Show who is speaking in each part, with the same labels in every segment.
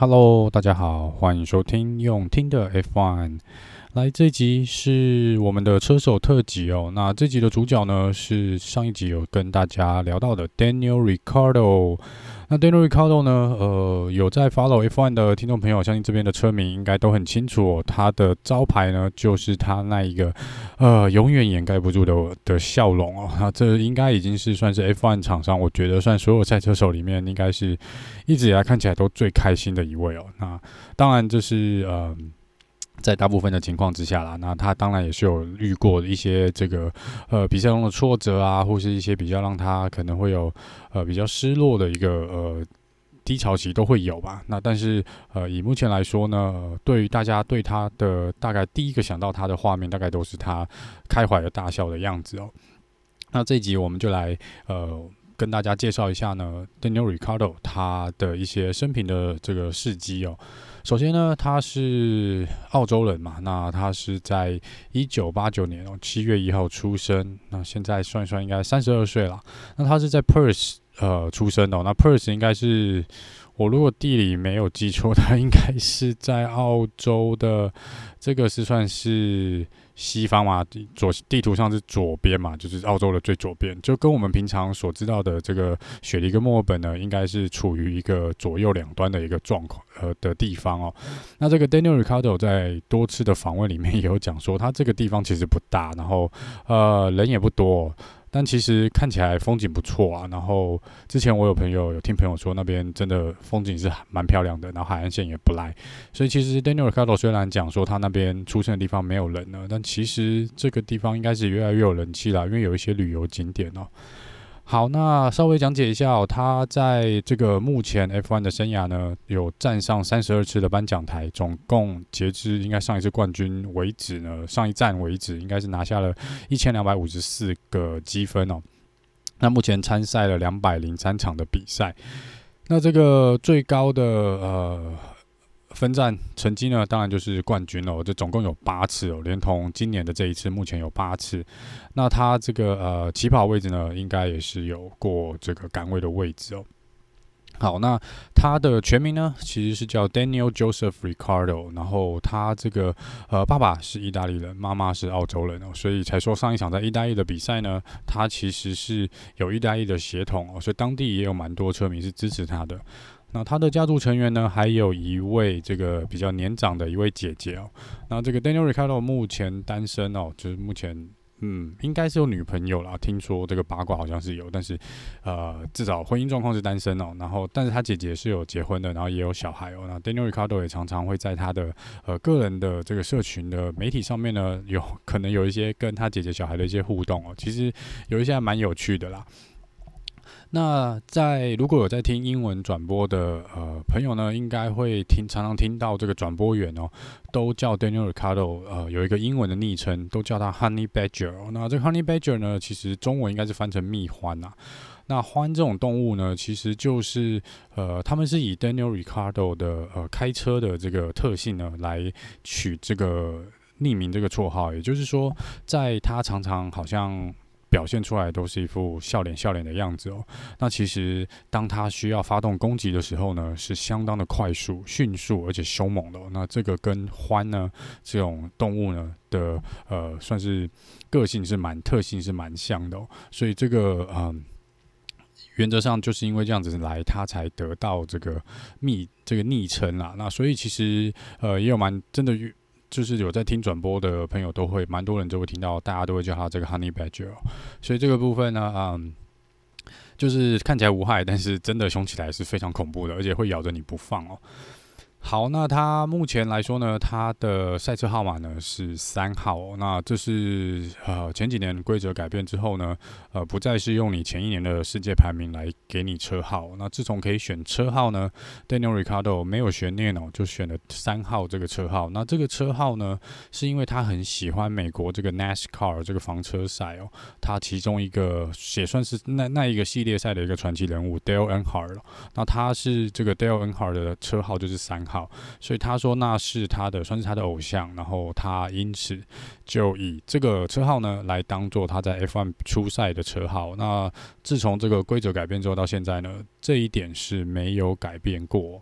Speaker 1: Hello，大家好，欢迎收听用听的 F1。来，这集是我们的车手特辑哦。那这集的主角呢，是上一集有跟大家聊到的 Daniel r i c a r d o。那 Daniel Ricardo 呢，呃，有在 follow F1 的听众朋友，相信这边的车迷应该都很清楚哦。他的招牌呢，就是他那一个呃，永远掩盖不住的的笑容哦。那这应该已经是算是 F1 厂商，我觉得算所有赛车手里面，应该是一直以来看起来都最开心的一位哦。那当然，这是呃。在大部分的情况之下啦，那他当然也是有遇过一些这个呃比赛中的挫折啊，或是一些比较让他可能会有呃比较失落的一个呃低潮期都会有吧。那但是呃以目前来说呢，对于大家对他的大概第一个想到他的画面，大概都是他开怀的大笑的样子哦。那这一集我们就来呃。跟大家介绍一下呢，Daniel Ricardo 他的一些生平的这个事迹哦。首先呢，他是澳洲人嘛，那他是在一九八九年哦七月一号出生，那现在算一算应该三十二岁了。那他是在 Perth 呃出生的哦，那 Perth 应该是。我如果地理没有记错，他应该是在澳洲的，这个是算是西方嘛？左地图上是左边嘛，就是澳洲的最左边，就跟我们平常所知道的这个雪梨跟墨尔本呢，应该是处于一个左右两端的一个状况呃的地方哦。那这个 Daniel Ricardo 在多次的访问里面也有讲说，他这个地方其实不大，然后呃人也不多。但其实看起来风景不错啊，然后之前我有朋友有听朋友说那边真的风景是蛮漂亮的，然后海岸线也不赖，所以其实 Daniel Cardo 虽然讲说他那边出生的地方没有人呢，但其实这个地方应该是越来越有人气了，因为有一些旅游景点哦。好，那稍微讲解一下哦，他在这个目前 F1 的生涯呢，有站上三十二次的颁奖台，总共截至应该上一次冠军为止呢，上一站为止应该是拿下了一千两百五十四个积分哦。那目前参赛了两百零三场的比赛，那这个最高的呃。分站成绩呢，当然就是冠军哦。这总共有八次哦，连同今年的这一次，目前有八次。那他这个呃起跑位置呢，应该也是有过这个杆位的位置哦。好，那他的全名呢，其实是叫 Daniel Joseph Ricardo。然后他这个呃爸爸是意大利人，妈妈是澳洲人哦，所以才说上一场在意大利的比赛呢，他其实是有意大利的血统哦，所以当地也有蛮多车迷是支持他的。那他的家族成员呢，还有一位这个比较年长的一位姐姐哦。那这个 Daniel Ricardo 目前单身哦，就是目前嗯，应该是有女朋友啦。听说这个八卦好像是有，但是呃，至少婚姻状况是单身哦。然后，但是他姐姐是有结婚的，然后也有小孩哦。那 Daniel Ricardo 也常常会在他的呃个人的这个社群的媒体上面呢，有可能有一些跟他姐姐小孩的一些互动哦。其实有一些还蛮有趣的啦。那在如果有在听英文转播的呃朋友呢，应该会听常常听到这个转播员哦，都叫 Daniel Ricardo，呃有一个英文的昵称，都叫他 Honey Badger。那这个 Honey Badger 呢，其实中文应该是翻成蜜獾啊。那獾这种动物呢，其实就是呃他们是以 Daniel Ricardo 的呃开车的这个特性呢来取这个匿名这个绰号，也就是说，在他常常好像。表现出来都是一副笑脸笑脸的样子哦。那其实当他需要发动攻击的时候呢，是相当的快速、迅速而且凶猛的哦。那这个跟獾呢这种动物呢的呃算是个性是蛮特性是蛮像的哦。所以这个嗯原则上就是因为这样子来，他才得到这个昵这个昵称啦。那所以其实呃也有蛮真的。就是有在听转播的朋友都会，蛮多人就会听到，大家都会叫他这个 Honey Badger，所以这个部分呢，嗯，就是看起来无害，但是真的凶起来是非常恐怖的，而且会咬着你不放哦。好，那他目前来说呢，他的赛车号码呢是三号。那这是呃前几年规则改变之后呢，呃不再是用你前一年的世界排名来给你车号。那自从可以选车号呢，Daniel Ricardo 没有悬念哦，就选了三号这个车号。那这个车号呢，是因为他很喜欢美国这个 NASCAR 这个房车赛哦，他其中一个也算是那那一个系列赛的一个传奇人物 Dale Earnhardt。那他是这个 Dale Earnhardt 的车号就是三。好，所以他说那是他的，算是他的偶像，然后他因此就以这个车号呢来当做他在 F1 初赛的车号。那自从这个规则改变之后到现在呢，这一点是没有改变过。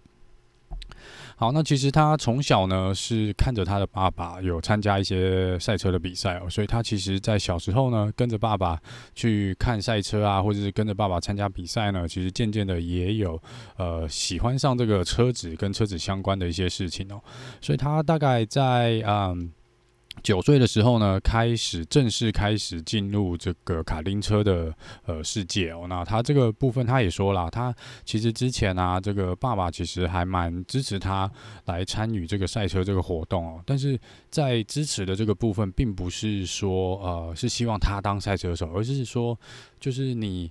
Speaker 1: 好，那其实他从小呢是看着他的爸爸有参加一些赛车的比赛哦，所以他其实在小时候呢跟着爸爸去看赛车啊，或者是跟着爸爸参加比赛呢，其实渐渐的也有呃喜欢上这个车子跟车子相关的一些事情哦，所以他大概在嗯。九岁的时候呢，开始正式开始进入这个卡丁车的呃世界哦。那他这个部分，他也说了，他其实之前啊，这个爸爸其实还蛮支持他来参与这个赛车这个活动哦。但是在支持的这个部分，并不是说呃是希望他当赛车手，而是说就是你。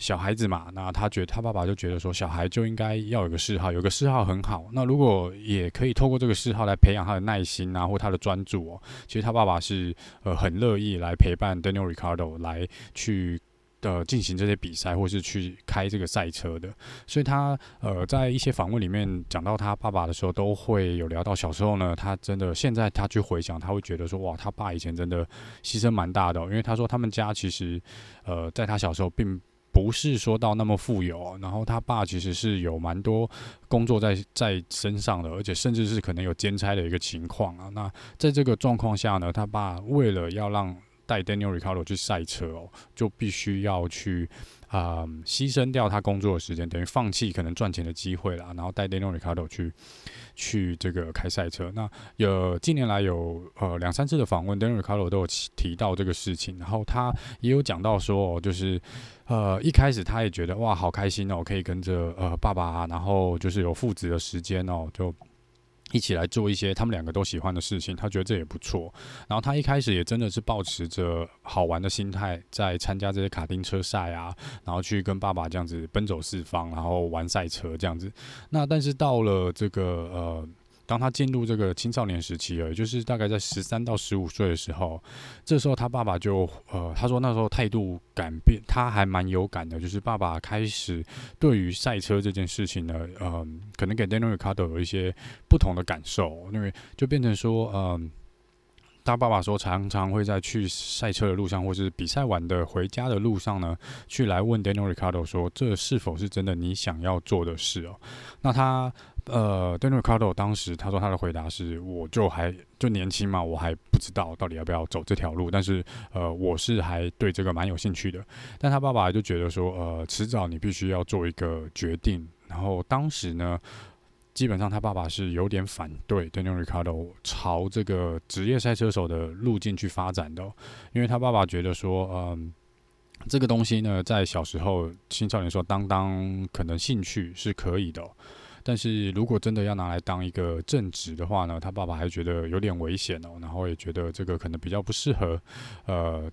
Speaker 1: 小孩子嘛，那他觉得他爸爸就觉得说，小孩就应该要有个嗜好，有个嗜好很好。那如果也可以透过这个嗜好来培养他的耐心啊，或他的专注哦。其实他爸爸是呃很乐意来陪伴 Daniel Ricciardo 来去呃进行这些比赛，或是去开这个赛车的。所以他呃在一些访问里面讲到他爸爸的时候，都会有聊到小时候呢，他真的现在他去回想，他会觉得说哇，他爸以前真的牺牲蛮大的哦，因为他说他们家其实呃在他小时候并。不是说到那么富有，然后他爸其实是有蛮多工作在在身上的，而且甚至是可能有兼差的一个情况啊。那在这个状况下呢，他爸为了要让带 Daniel Ricciardo 去赛车哦，就必须要去。啊、牺牲掉他工作的时间，等于放弃可能赚钱的机会了，然后带 Daniel Ricardo 去去这个开赛车。那有近年来有呃两三次的访问，Daniel Ricardo 都有提到这个事情，然后他也有讲到说，就是呃一开始他也觉得哇好开心哦，可以跟着呃爸爸，然后就是有父子的时间哦，就。一起来做一些他们两个都喜欢的事情，他觉得这也不错。然后他一开始也真的是抱持着好玩的心态，在参加这些卡丁车赛啊，然后去跟爸爸这样子奔走四方，然后玩赛车这样子。那但是到了这个呃。当他进入这个青少年时期，也就是大概在十三到十五岁的时候，这时候他爸爸就呃，他说那时候态度改变，他还蛮有感的，就是爸爸开始对于赛车这件事情呢，嗯、可能给 Daniel Ricardo 有一些不同的感受，因为就变成说，嗯、他爸爸说，常常会在去赛车的路上，或是比赛完的回家的路上呢，去来问 Daniel Ricardo 说：“这是否是真的你想要做的事哦？”那他呃，Daniel Cardo 当时他说他的回答是：“我就还就年轻嘛，我还不知道到底要不要走这条路，但是呃，我是还对这个蛮有兴趣的。”但他爸爸就觉得说：“呃，迟早你必须要做一个决定。”然后当时呢。基本上，他爸爸是有点反对 Daniel Ricardo 朝这个职业赛车手的路径去发展的，因为他爸爸觉得说，嗯，这个东西呢，在小时候青少年说当当可能兴趣是可以的，但是如果真的要拿来当一个正职的话呢，他爸爸还觉得有点危险哦，然后也觉得这个可能比较不适合，呃，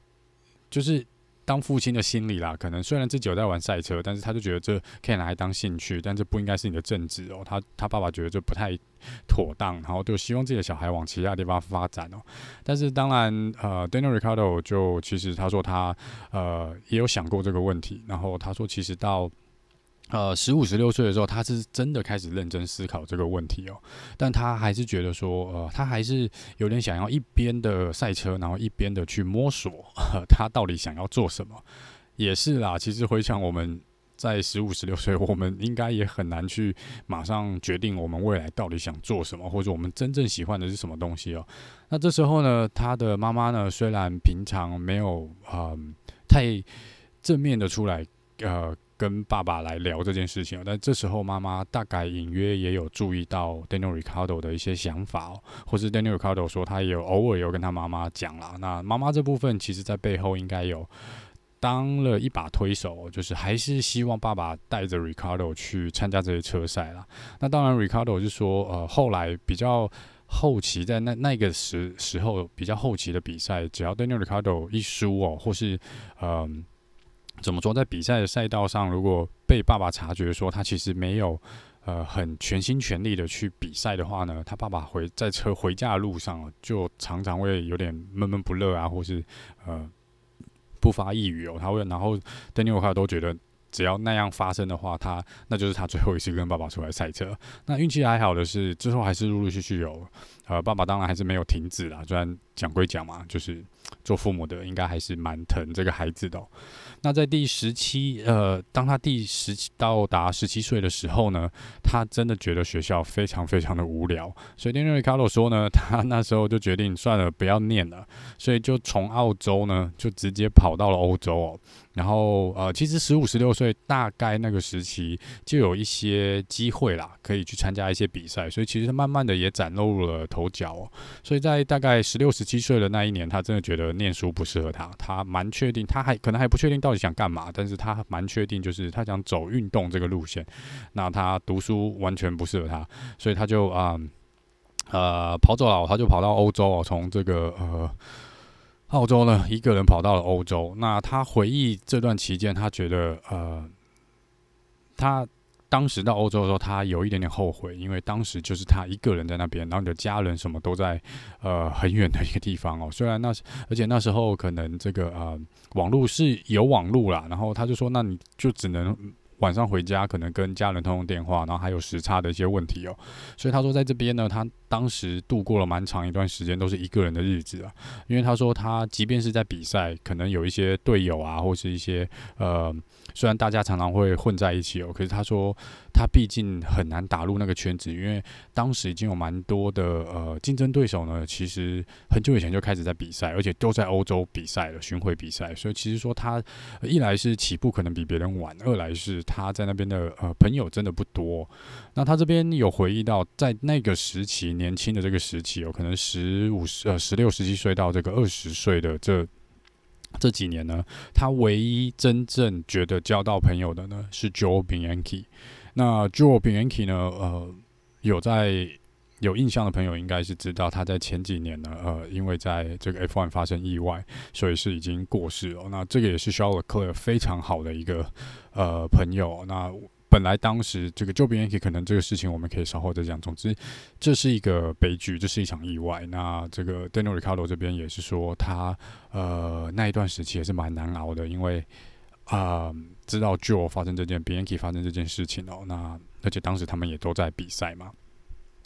Speaker 1: 就是。当父亲的心理啦，可能虽然自己有在玩赛车，但是他就觉得这可以拿来当兴趣，但这不应该是你的正职哦。他他爸爸觉得这不太妥当，然后就希望自己的小孩往其他地方发展哦。但是当然，呃，Daniel Ricardo 就其实他说他呃也有想过这个问题，然后他说其实到。呃，十五、十六岁的时候，他是真的开始认真思考这个问题哦。但他还是觉得说，呃，他还是有点想要一边的赛车，然后一边的去摸索，他到底想要做什么。也是啦，其实回想我们在十五、十六岁，我们应该也很难去马上决定我们未来到底想做什么，或者我们真正喜欢的是什么东西哦。那这时候呢，他的妈妈呢，虽然平常没有嗯、呃、太正面的出来，呃。跟爸爸来聊这件事情，但这时候妈妈大概隐约也有注意到 Daniel Ricardo 的一些想法哦，或是 Daniel Ricardo 说他也有偶尔有跟他妈妈讲啦。那妈妈这部分其实在背后应该有当了一把推手，就是还是希望爸爸带着 Ricardo 去参加这些车赛啦。那当然，Ricardo 是说，呃，后来比较后期在那那个时时候比较后期的比赛，只要 Daniel Ricardo 一输哦，或是嗯。怎么说，在比赛的赛道上，如果被爸爸察觉说他其实没有呃很全心全力的去比赛的话呢，他爸爸回在车回家的路上就常常会有点闷闷不乐啊，或是呃不发一语哦，他会然后 Daniel 都觉得。只要那样发生的话，他那就是他最后一次跟爸爸出来赛车。那运气还好的是，之后还是陆陆续续有，呃，爸爸当然还是没有停止啦。虽然讲归讲嘛，就是做父母的应该还是蛮疼这个孩子的。那在第十七，呃，当他第十七到达十七岁的时候呢，他真的觉得学校非常非常的无聊，所以 Daniel Ricciardo 说呢，他那时候就决定算了，不要念了，所以就从澳洲呢就直接跑到了欧洲哦。然后呃，其实十五、十六岁大概那个时期就有一些机会啦，可以去参加一些比赛，所以其实他慢慢的也崭露了头角哦。所以在大概十六、十七岁的那一年，他真的觉得念书不适合他，他蛮确定，他还可能还不确定到底想干嘛，但是他蛮确定就是他想走运动这个路线。那他读书完全不适合他，所以他就啊呃，呃跑走了，他就跑到欧洲哦，从这个呃。澳洲呢，一个人跑到了欧洲。那他回忆这段期间，他觉得，呃，他当时到欧洲的时候，他有一点点后悔，因为当时就是他一个人在那边，然后你的家人什么都在，呃，很远的一个地方哦。虽然那时，而且那时候可能这个呃，网络是有网络啦，然后他就说，那你就只能。晚上回家可能跟家人通通电话，然后还有时差的一些问题哦，所以他说在这边呢，他当时度过了蛮长一段时间都是一个人的日子啊，因为他说他即便是在比赛，可能有一些队友啊，或是一些呃，虽然大家常常会混在一起哦，可是他说。他毕竟很难打入那个圈子，因为当时已经有蛮多的呃竞争对手呢。其实很久以前就开始在比赛，而且都在欧洲比赛了，巡回比赛。所以其实说他一来是起步可能比别人晚，二来是他在那边的呃朋友真的不多。那他这边有回忆到，在那个时期年轻的这个时期，有可能十五、呃十六、十七岁到这个二十岁的这这几年呢，他唯一真正觉得交到朋友的呢是 Joe b i a n k i。那 Joe Bianchi 呢？呃，有在有印象的朋友应该是知道，他在前几年呢，呃，因为在这个 F1 发生意外，所以是已经过世了。那这个也是 Charles Leclerc 非常好的一个呃朋友。那本来当时这个 Joe Bianchi 可能这个事情我们可以稍后再讲。总之，这是一个悲剧，这是一场意外。那这个 Daniel Ricardo 这边也是说，他呃那一段时期也是蛮难熬的，因为。啊、知道 Joe 发生这件，Bianchi 发生这件事情哦。那而且当时他们也都在比赛嘛，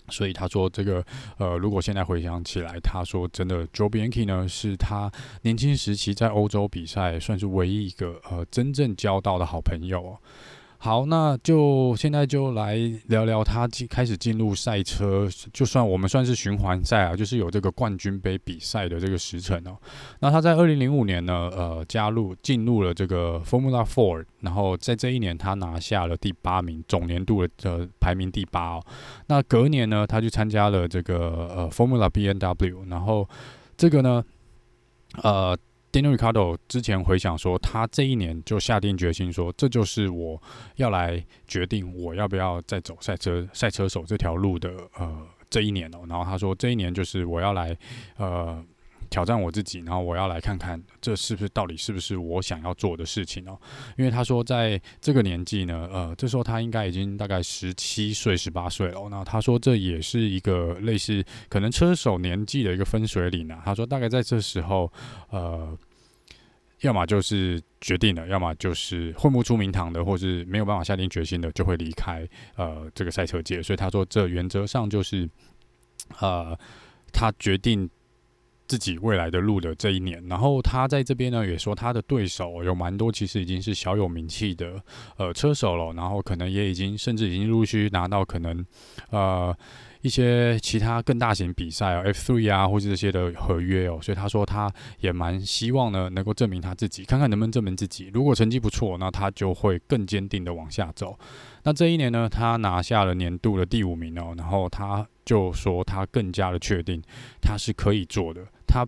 Speaker 1: 所以他说这个呃，如果现在回想起来，他说真的，Joe Bianchi 呢是他年轻时期在欧洲比赛算是唯一一个呃真正交到的好朋友哦。好，那就现在就来聊聊他进开始进入赛车，就算我们算是循环赛啊，就是有这个冠军杯比赛的这个时程哦。那他在二零零五年呢，呃，加入进入了这个 Formula Four，然后在这一年他拿下了第八名，总年度的呃排名第八哦。那隔年呢，他就参加了这个呃 Formula BMW，然后这个呢，呃。Daniel Ricardo 之前回想说，他这一年就下定决心说，这就是我要来决定我要不要再走赛车赛车手这条路的呃这一年哦。然后他说，这一年就是我要来呃挑战我自己，然后我要来看看这是不是到底是不是我想要做的事情哦。因为他说，在这个年纪呢，呃，这时候他应该已经大概十七岁、十八岁了。那他说，这也是一个类似可能车手年纪的一个分水岭啊。他说，大概在这时候，呃。要么就是决定了，要么就是混不出名堂的，或是没有办法下定决心的，就会离开呃这个赛车界。所以他说，这原则上就是呃他决定自己未来的路的这一年。然后他在这边呢也说，他的对手有蛮多，其实已经是小有名气的呃车手了，然后可能也已经甚至已经陆续拿到可能呃。一些其他更大型比赛哦，F3 啊，或者这些的合约哦，所以他说他也蛮希望呢，能够证明他自己，看看能不能证明自己。如果成绩不错，那他就会更坚定的往下走。那这一年呢，他拿下了年度的第五名哦，然后他就说他更加的确定他是可以做的。他。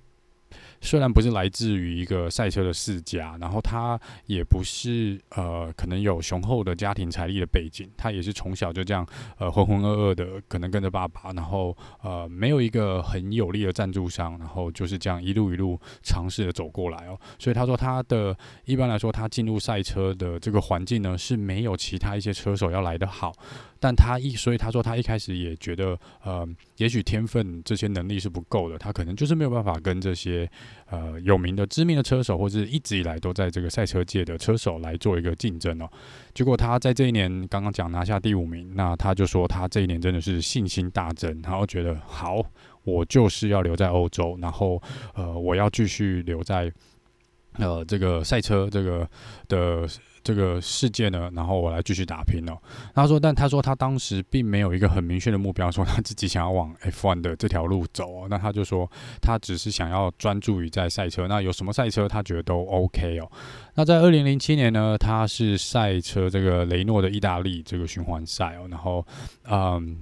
Speaker 1: 虽然不是来自于一个赛车的世家，然后他也不是呃，可能有雄厚的家庭财力的背景，他也是从小就这样呃浑浑噩噩的，可能跟着爸爸，然后呃没有一个很有力的赞助商，然后就是这样一路一路尝试的走过来哦。所以他说他的一般来说，他进入赛车的这个环境呢是没有其他一些车手要来的好。但他一，所以他说他一开始也觉得，呃，也许天分这些能力是不够的，他可能就是没有办法跟这些呃有名的知名的车手，或者一直以来都在这个赛车界的车手来做一个竞争哦。结果他在这一年刚刚讲拿下第五名，那他就说他这一年真的是信心大增，然后觉得好，我就是要留在欧洲，然后呃，我要继续留在呃这个赛车这个的。这个世界呢，然后我来继续打拼哦。他说，但他说他当时并没有一个很明确的目标，说他自己想要往 F1 的这条路走哦。那他就说，他只是想要专注于在赛车。那有什么赛车，他觉得都 OK 哦。那在二零零七年呢，他是赛车这个雷诺的意大利这个循环赛哦。然后，嗯，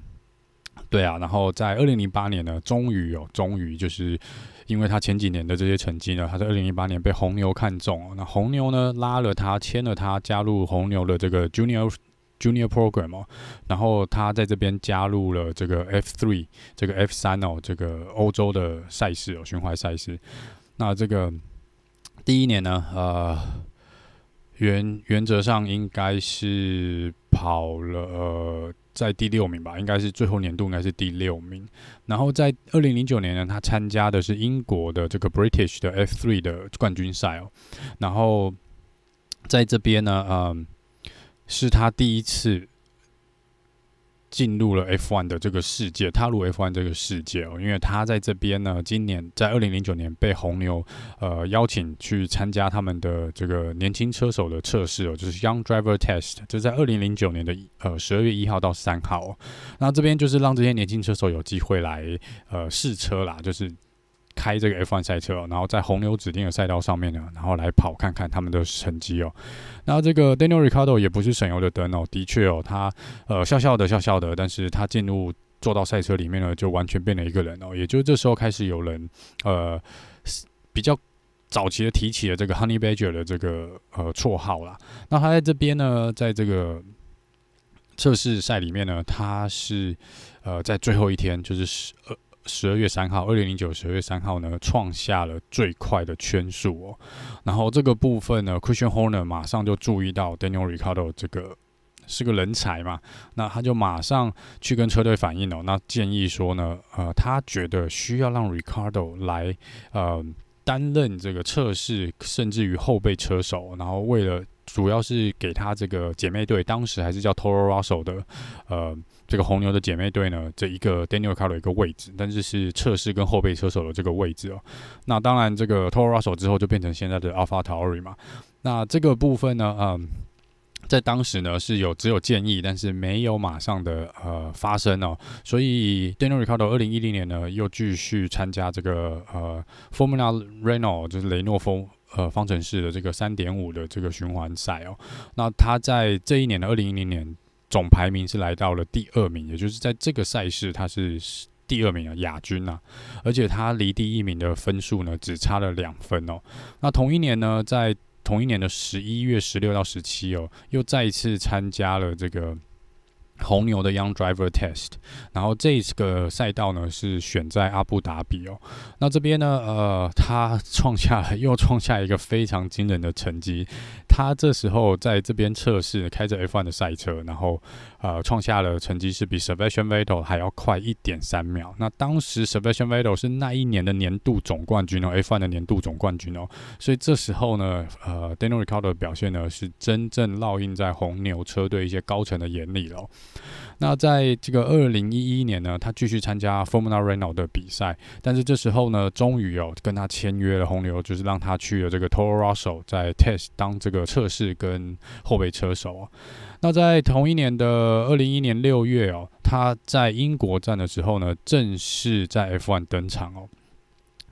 Speaker 1: 对啊，然后在二零零八年呢，终于哦，终于就是。因为他前几年的这些成绩呢，他在二零一八年被红牛看中，那红牛呢拉了他，签了他，加入红牛的这个 Junior Junior Program 哦，然后他在这边加入了这个 F3 这个 F3 哦，这个欧洲的赛事哦，巡回赛事。那这个第一年呢，呃，原原则上应该是跑了。呃在第六名吧，应该是最后年度应该是第六名。然后在二零零九年呢，他参加的是英国的这个 British 的 F3 的冠军赛哦。然后在这边呢，嗯，是他第一次。进入了 F1 的这个世界，踏入 F1 这个世界哦，因为他在这边呢，今年在二零零九年被红牛呃邀请去参加他们的这个年轻车手的测试哦，就是 Young Driver Test，就在二零零九年的呃十二月一号到三号哦，那这边就是让这些年轻车手有机会来呃试车啦，就是。开这个 F1 赛车，然后在红牛指定的赛道上面呢，然后来跑看看他们的成绩哦。那这个 Daniel r i c a r d o 也不是省油的灯哦，的确哦，他呃笑笑的笑笑的，但是他进入坐到赛车里面呢，就完全变了一个人哦。也就是这时候开始有人呃比较早期的提起了这个 Honey Badger 的这个呃绰号啦。那他在这边呢，在这个测试赛里面呢，他是呃在最后一天就是十呃。十二月三号，二零零九十二月三号呢，创下了最快的圈数哦。然后这个部分呢，Christian Horner 马上就注意到 Daniel Ricardo 这个是个人才嘛，那他就马上去跟车队反映哦，那建议说呢，呃，他觉得需要让 Ricardo 来呃担任这个测试，甚至于后备车手，然后为了主要是给他这个姐妹队，当时还是叫 Toro Rosso 的，呃。这个红牛的姐妹队呢，这一个 Daniel c a r o 一个位置，但是是测试跟后备车手的这个位置哦。那当然，这个 Toro Rosso 之后就变成现在的 AlphaTauri 嘛。那这个部分呢，嗯，在当时呢是有只有建议，但是没有马上的呃发生哦。所以 Daniel r i c a r d o 二零一零年呢又继续参加这个呃 Formula Renault，就是雷诺风呃方程式的这个三点五的这个循环赛哦。那他在这一年的二零一零年。总排名是来到了第二名，也就是在这个赛事他是第二名啊，亚军啊，而且他离第一名的分数呢只差了两分哦。那同一年呢，在同一年的十一月十六到十七哦，又再一次参加了这个。红牛的 Young Driver Test，然后这个赛道呢是选在阿布达比哦。那这边呢，呃，他创下了又创下一个非常惊人的成绩。他这时候在这边测试开着 F1 的赛车，然后呃创下了成绩是比 Sebastian Vettel 还要快一点三秒。那当时 Sebastian Vettel 是那一年的年度总冠军哦，F1 的年度总冠军哦。所以这时候呢，呃，Daniel r i c a r d o 的表现呢是真正烙印在红牛车队一些高层的眼里了。那在这个二零一一年呢，他继续参加 Formula Renault 的比赛，但是这时候呢，终于有跟他签约了红牛，就是让他去了这个 Toro Rosso 在 Test 当这个测试跟后备车手哦。那在同一年的二零一一年六月哦，他在英国站的时候呢，正式在 F1 登场哦。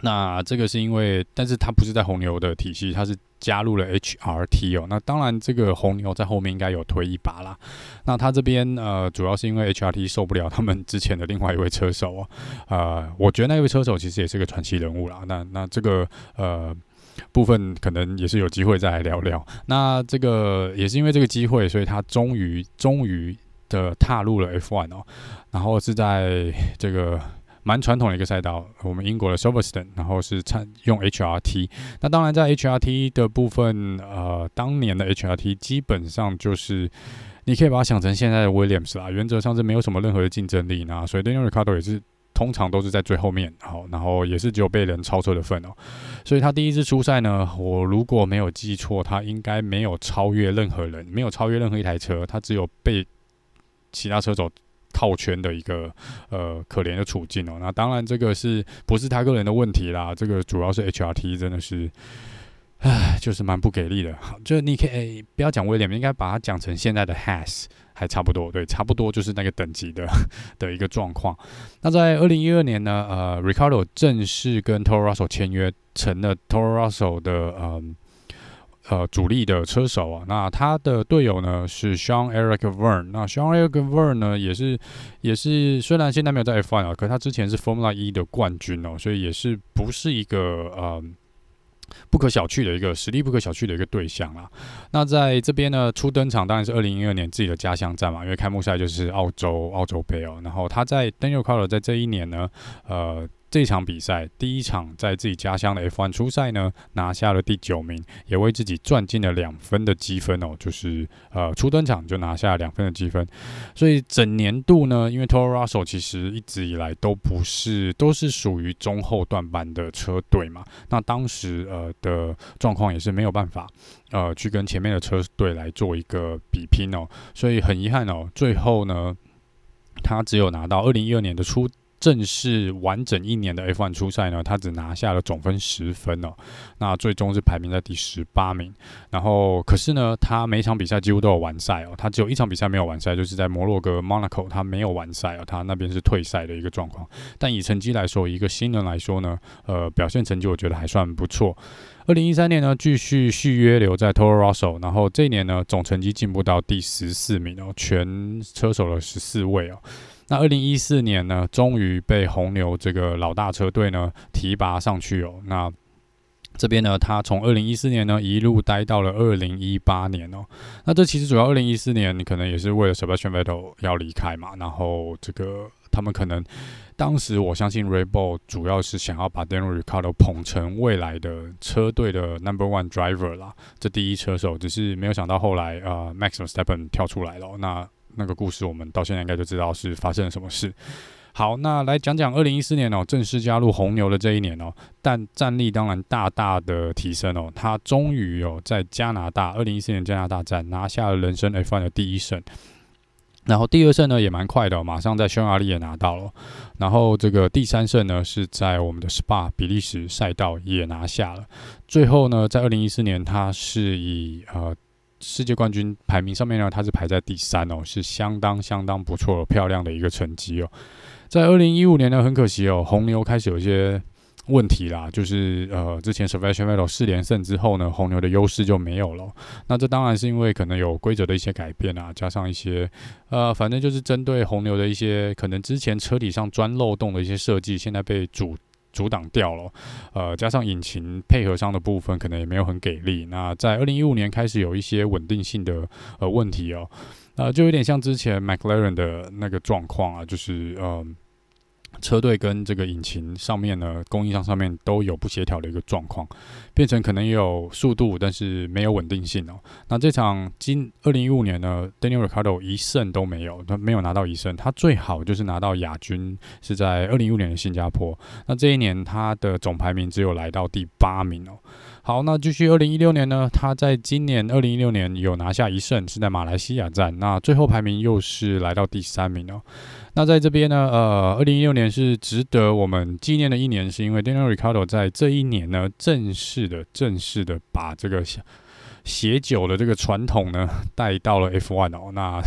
Speaker 1: 那这个是因为，但是他不是在红牛的体系，他是加入了 HRT 哦。那当然，这个红牛在后面应该有推一把啦。那他这边呃，主要是因为 HRT 受不了他们之前的另外一位车手哦。呃，我觉得那位车手其实也是个传奇人物啦。那那这个呃部分可能也是有机会再来聊聊。那这个也是因为这个机会，所以他终于终于的踏入了 F1 哦。然后是在这个。蛮传统的一个赛道，我们英国的 Silverstone，然后是参用 HRT。那当然，在 HRT 的部分，呃，当年的 HRT 基本上就是，你可以把它想成现在的 Williams 啦，原则上是没有什么任何的竞争力。那所以 Daniel Ricardo 也是通常都是在最后面，好，然后也是只有被人超车的份哦。所以他第一次出赛呢，我如果没有记错，他应该没有超越任何人，没有超越任何一台车，他只有被其他车手。套圈的一个呃可怜的处境哦。那当然这个是不是他个人的问题啦？这个主要是 HRT 真的是。唉，就是蛮不给力的。好，就你可以、欸、不要讲威廉，应该把它讲成现在的 Has 还差不多。对，差不多就是那个等级的 的一个状况。那在二零一二年呢，呃，Ricardo 正式跟 Toro Rosso 签约，成了 Toro Rosso 的呃呃主力的车手啊。那他的队友呢是 Sean Eric Vern。那 Sean Eric Vern 呢也是也是虽然现在没有在 F1 啊，可是他之前是 Formula E 的冠军哦，所以也是不是一个呃。不可小觑的一个实力，不可小觑的一个对象啦。那在这边呢，初登场当然是二零一二年自己的家乡站嘛，因为开幕赛就是澳洲澳洲杯哦。然后他在 Daniel Ricciardo 在这一年呢，呃。这场比赛第一场在自己家乡的 F1 初赛呢，拿下了第九名，也为自己赚进了两分的积分哦，就是呃初登场就拿下两分的积分，所以整年度呢，因为 Toro Rosso 其实一直以来都不是都是属于中后段班的车队嘛，那当时呃的状况也是没有办法呃去跟前面的车队来做一个比拼哦，所以很遗憾哦，最后呢，他只有拿到二零一二年的初。正式完整一年的 F1 初赛呢，他只拿下了总分十分哦，那最终是排名在第十八名。然后，可是呢，他每场比赛几乎都有完赛哦，他只有一场比赛没有完赛，就是在摩洛哥 Monaco，他没有完赛哦，他那边是退赛的一个状况。但以成绩来说，一个新人来说呢，呃，表现成绩我觉得还算不错。二零一三年呢，继续续约留在 Toro Rosso，然后这一年呢，总成绩进步到第十四名哦，全车手的十四位哦。那二零一四年呢，终于被红牛这个老大车队呢提拔上去哦。那这边呢，他从二零一四年呢一路待到了二零一八年哦。那这其实主要二零一四年你可能也是为了 Sebastian Vettel 要离开嘛。然后这个他们可能当时我相信 r e b o l 主要是想要把 Daniel Ricciardo 捧成未来的车队的 Number One Driver 啦，这第一车手。只是没有想到后来呃 Max v e s t e p p e n 跳出来了。那那个故事我们到现在应该就知道是发生了什么事。好，那来讲讲二零一四年哦，正式加入红牛的这一年哦，但战力当然大大的提升哦，他终于有在加拿大二零一四年加拿大站拿下了人生 F1 的第一胜，然后第二胜呢也蛮快的，马上在匈牙利也拿到了，然后这个第三胜呢是在我们的 SPA 比利时赛道也拿下了，最后呢在二零一四年他是以呃。世界冠军排名上面呢，他是排在第三哦，是相当相当不错、漂亮的一个成绩哦。在二零一五年呢，很可惜哦，红牛开始有一些问题啦，就是呃，之前 Sebastian Vettel 四连胜之后呢，红牛的优势就没有了。那这当然是因为可能有规则的一些改变啊，加上一些呃，反正就是针对红牛的一些可能之前车体上钻漏洞的一些设计，现在被主。阻挡掉了，呃，加上引擎配合上的部分可能也没有很给力。那在二零一五年开始有一些稳定性的呃问题哦，呃，就有点像之前 McLaren 的那个状况啊，就是嗯。车队跟这个引擎上面呢，供应商上面都有不协调的一个状况，变成可能也有速度，但是没有稳定性哦。那这场今二零一五年呢，Daniel r i c a r d o 一胜都没有，他没有拿到一胜，他最好就是拿到亚军，是在二零一五年的新加坡。那这一年他的总排名只有来到第八名哦。好，那继续二零一六年呢，他在今年二零一六年有拿下一胜，是在马来西亚站，那最后排名又是来到第三名哦。那在这边呢，呃，二零一六年是值得我们纪念的一年，是因为 Daniel Ricardo 在这一年呢，正式的、正式的把这个血酒的这个传统呢 带到了 F1 哦。那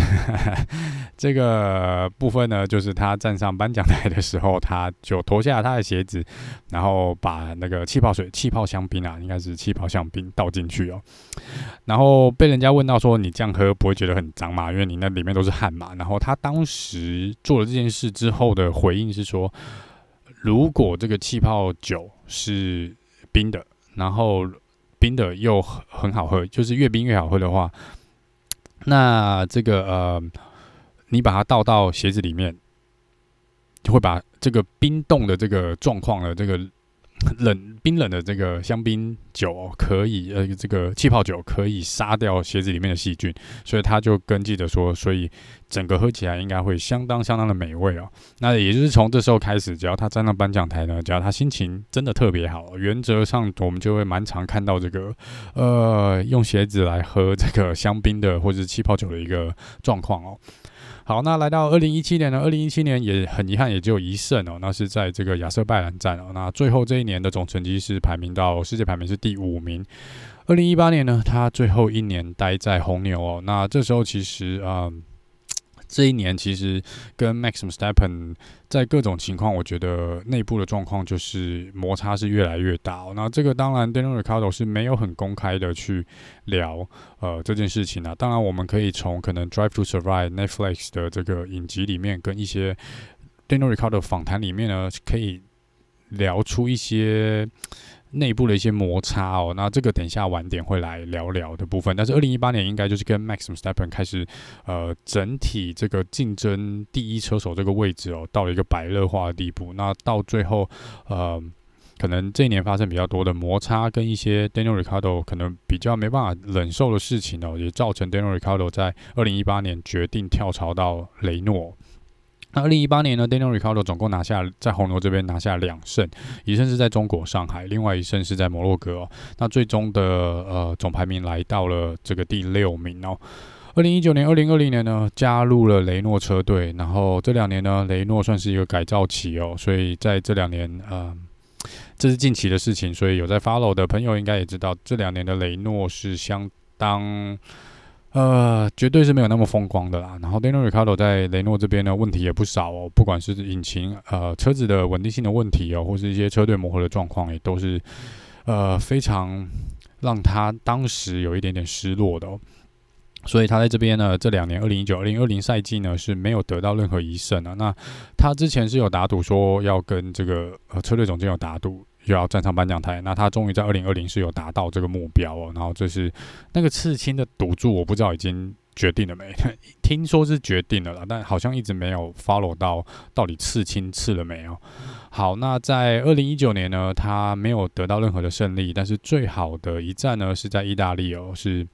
Speaker 1: 这个部分呢，就是他站上颁奖台的时候，他就脱下他的鞋子，然后把那个气泡水、气泡香槟啊，应该是气泡香槟倒进去哦。然后被人家问到说：“你这样喝不会觉得很脏吗？因为你那里面都是汗嘛。”然后他当时做了这件事之后的回应是说：“如果这个气泡酒是冰的，然后冰的又很好喝，就是越冰越好喝的话，那这个呃，你把它倒到鞋子里面，就会把这个冰冻的这个状况的这个。”冷冰冷的这个香槟酒可以，呃，这个气泡酒可以杀掉鞋子里面的细菌，所以他就跟记者说，所以整个喝起来应该会相当相当的美味哦。那也就是从这时候开始，只要他站到颁奖台呢，只要他心情真的特别好，原则上我们就会蛮常看到这个，呃，用鞋子来喝这个香槟的或者是气泡酒的一个状况哦。好，那来到二零一七年呢？二零一七年也很遗憾，也只有一胜哦。那是在这个亚瑟拜兰站哦。那最后这一年的总成绩是排名到世界排名是第五名。二零一八年呢，他最后一年待在红牛哦。那这时候其实啊。嗯这一年其实跟 Max Verstappen 在各种情况，我觉得内部的状况就是摩擦是越来越大。那这个当然 Daniel Ricciardo 是没有很公开的去聊呃这件事情啊。当然我们可以从可能 Drive to Survive Netflix 的这个影集里面，跟一些 Daniel Ricciardo 访谈里面呢，可以聊出一些。内部的一些摩擦哦，那这个等一下晚点会来聊聊的部分。但是二零一八年应该就是跟 Max Verstappen 开始，呃，整体这个竞争第一车手这个位置哦，到了一个白热化的地步。那到最后，呃，可能这一年发生比较多的摩擦，跟一些 Daniel Ricciardo 可能比较没办法忍受的事情哦，也造成 Daniel Ricciardo 在二零一八年决定跳槽到雷诺。那二零一八年呢，Daniel Ricciardo 总共拿下在红牛这边拿下两胜，一胜是在中国上海，另外一胜是在摩洛哥哦。那最终的呃总排名来到了这个第六名哦。二零一九年、二零二零年呢，加入了雷诺车队，然后这两年呢，雷诺算是一个改造期哦，所以在这两年呃，这是近期的事情，所以有在 follow 的朋友应该也知道，这两年的雷诺是相当。呃，绝对是没有那么风光的啦。然后，Daniel Ricardo 在雷诺这边呢，问题也不少哦。不管是引擎、呃车子的稳定性的问题哦，或是一些车队磨合的状况，也都是呃非常让他当时有一点点失落的哦。所以他在这边呢，这两年二零一九、二零二零赛季呢是没有得到任何一胜啊。那他之前是有打赌说要跟这个呃车队总监有打赌。又要站上颁奖台，那他终于在二零二零是有达到这个目标哦。然后这是那个刺青的赌注，我不知道已经决定了没？听说是决定了啦，但好像一直没有 follow 到到底刺青刺了没有。好，那在二零一九年呢，他没有得到任何的胜利，但是最好的一战呢是在意大利哦，是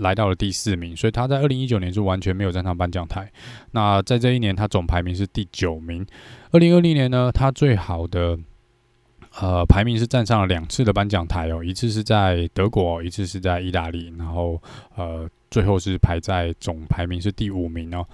Speaker 1: 来到了第四名，所以他在二零一九年是完全没有站上颁奖台。那在这一年，他总排名是第九名。二零二零年呢，他最好的。呃，排名是站上了两次的颁奖台哦，一次是在德国，一次是在意大利，然后呃，最后是排在总排名是第五名哦。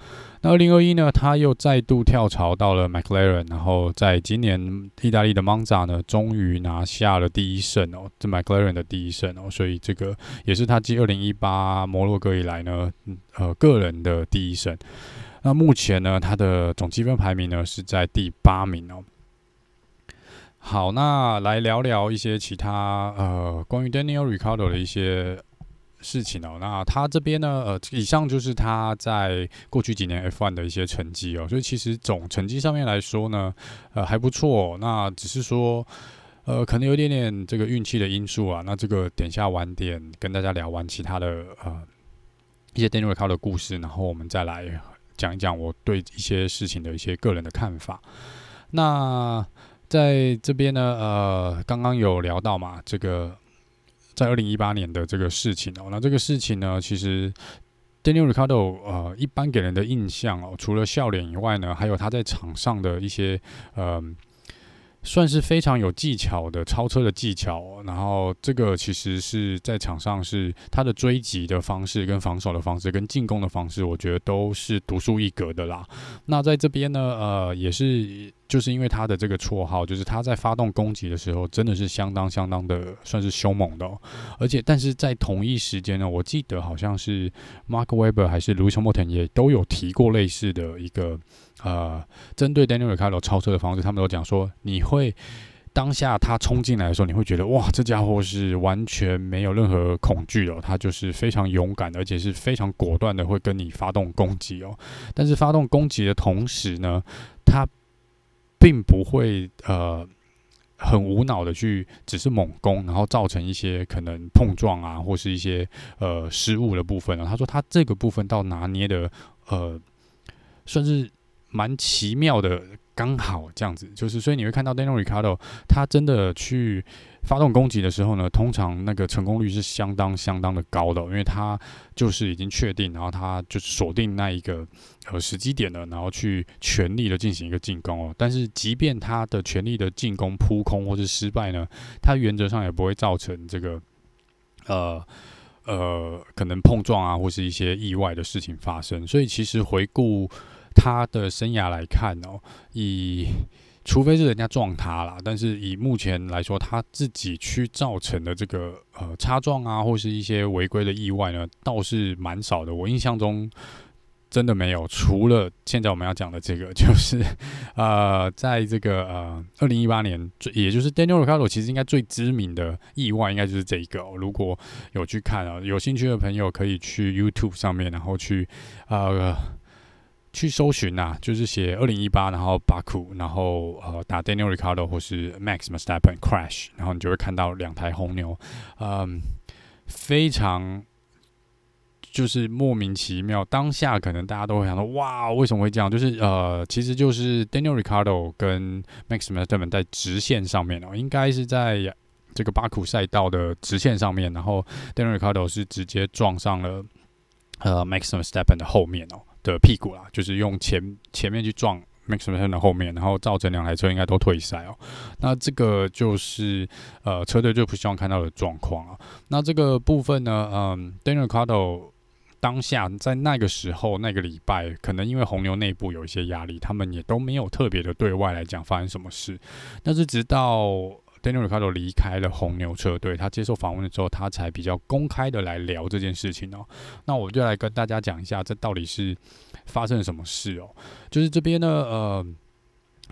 Speaker 1: 那二零二一呢，他又再度跳槽到了 McLaren，然后在今年意大利的 Monza 呢，终于拿下了第一胜哦，这 McLaren 的第一胜哦，所以这个也是他继二零一八摩洛哥以来呢，呃，个人的第一胜。那目前呢，他的总积分排名呢是在第八名哦。好，那来聊聊一些其他呃关于 Daniel Ricciardo 的一些事情哦。那他这边呢，呃，以上就是他在过去几年 F1 的一些成绩哦。所以其实总成绩上面来说呢，呃，还不错。那只是说，呃，可能有点点这个运气的因素啊。那这个等下晚点跟大家聊完其他的呃一些 Daniel Ricciardo 的故事，然后我们再来讲一讲我对一些事情的一些个人的看法。那在这边呢，呃，刚刚有聊到嘛，这个在二零一八年的这个事情哦，那这个事情呢，其实 Daniel Ricardo 呃，一般给人的印象哦，除了笑脸以外呢，还有他在场上的一些呃。算是非常有技巧的超车的技巧，然后这个其实是在场上是他的追击的方式、跟防守的方式、跟进攻的方式，我觉得都是独树一格的啦。那在这边呢，呃，也是就是因为他的这个绰号，就是他在发动攻击的时候，真的是相当相当的算是凶猛的。而且，但是在同一时间呢，我记得好像是 Mark Webber 还是 Lewis moten 也都有提过类似的一个。呃，针对 Daniel Caro 超车的方式，他们都讲说，你会当下他冲进来的时候，你会觉得哇，这家伙是完全没有任何恐惧的，他就是非常勇敢，而且是非常果断的会跟你发动攻击哦。但是发动攻击的同时呢，他并不会呃很无脑的去只是猛攻，然后造成一些可能碰撞啊，或是一些呃失误的部分啊。他说他这个部分到拿捏的呃算是。蛮奇妙的，刚好这样子，就是所以你会看到 Daniel Ricardo 他真的去发动攻击的时候呢，通常那个成功率是相当相当的高的，因为他就是已经确定，然后他就是锁定那一个呃时机点了，然后去全力的进行一个进攻哦。但是即便他的全力的进攻扑空或是失败呢，他原则上也不会造成这个呃。呃可能碰撞啊，或是一些意外的事情发生。所以其实回顾他的生涯来看哦，以除非是人家撞他啦，但是以目前来说，他自己去造成的这个呃擦撞啊，或是一些违规的意外呢，倒是蛮少的。我印象中真的没有，除了现在我们要讲的这个，就是呃，在这个呃二零一八年，也就是 Daniel Ricardo 其实应该最知名的意外，应该就是这一个。如果有去看啊，有兴趣的朋友可以去 YouTube 上面，然后去呃。去搜寻呐、啊，就是写二零一八，然后巴库，然后呃打 Daniel Ricardo 或是 Max m e s t a p p e n crash，然后你就会看到两台红牛，嗯，非常就是莫名其妙。当下可能大家都会想说，哇，为什么会这样？就是呃，其实就是 Daniel Ricardo 跟 Max m e s t a p p e n 在直线上面哦，应该是在这个巴库赛道的直线上面，然后 Daniel Ricardo 是直接撞上了呃 Max Verstappen 的后面哦。的屁股啦，就是用前前面去撞 Max Verstappen 的后面，然后造成两台车应该都退赛哦。那这个就是呃车队最不希望看到的状况啊。那这个部分呢，嗯，Daniel Ricciardo 当下在那个时候那个礼拜，可能因为红牛内部有一些压力，他们也都没有特别的对外来讲发生什么事。但是直到 Daniel Ricardo 离开了红牛车队，他接受访问的时候，他才比较公开的来聊这件事情哦。那我就来跟大家讲一下，这到底是发生了什么事哦。就是这边呢，呃，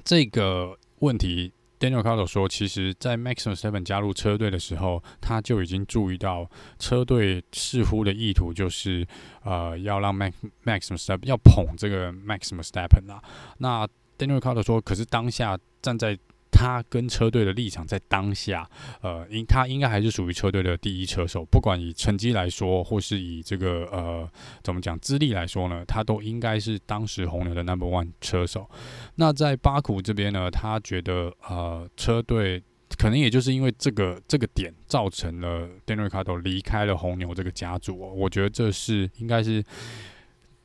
Speaker 1: 这个问题，Daniel Ricardo 说，其实在 Max Verstappen 加入车队的时候，他就已经注意到车队似乎的意图就是，呃，要让 Max Max Verstappen 要捧这个 Max Verstappen 啊。那 Daniel Ricardo 说，可是当下站在他跟车队的立场在当下，呃，应他应该还是属于车队的第一车手，不管以成绩来说，或是以这个呃怎么讲资历来说呢，他都应该是当时红牛的 number one 车手。那在巴库这边呢，他觉得呃车队可能也就是因为这个这个点，造成了 Daniel Ricciardo 离开了红牛这个家族。我觉得这是应该是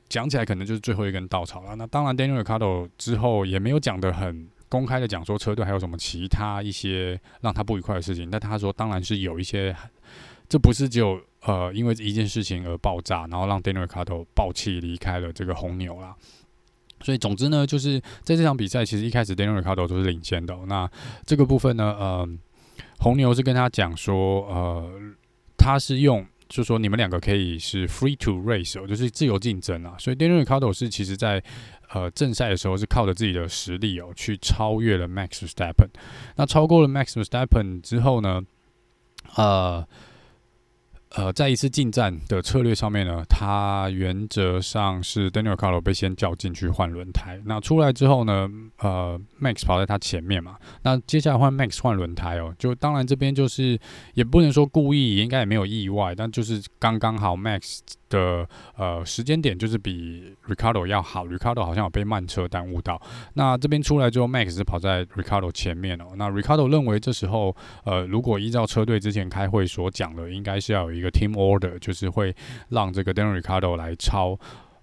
Speaker 1: 讲起来可能就是最后一根稻草了。那当然，Daniel Ricciardo 之后也没有讲得很。公开的讲说车队还有什么其他一些让他不愉快的事情，但他说当然是有一些，这不是只有呃因为一件事情而爆炸，然后让 Daniel Ricciardo 爆气离开了这个红牛啦。所以总之呢，就是在这场比赛其实一开始 Daniel Ricciardo 都是领先的。那这个部分呢，呃，红牛是跟他讲说，呃，他是用。就说你们两个可以是 free to race，就是自由竞争啊。所以 Daniel Ricciardo 是其实在呃正赛的时候是靠着自己的实力哦，去超越了 Max Verstappen。那超过了 Max Verstappen 之后呢，呃。呃，在一次进站的策略上面呢，他原则上是 Daniel Ricciardo 被先叫进去换轮胎。那出来之后呢，呃，Max 跑在他前面嘛。那接下来换 Max 换轮胎哦，就当然这边就是也不能说故意，应该也没有意外，但就是刚刚好 Max。的呃时间点就是比 Ricardo 要好，Ricardo 好像有被慢车耽误到。那这边出来之后，Max 是跑在 Ricardo 前面哦。那 Ricardo 认为这时候呃，如果依照车队之前开会所讲的，应该是要有一个 Team Order，就是会让这个 Daniel Ricardo 来超，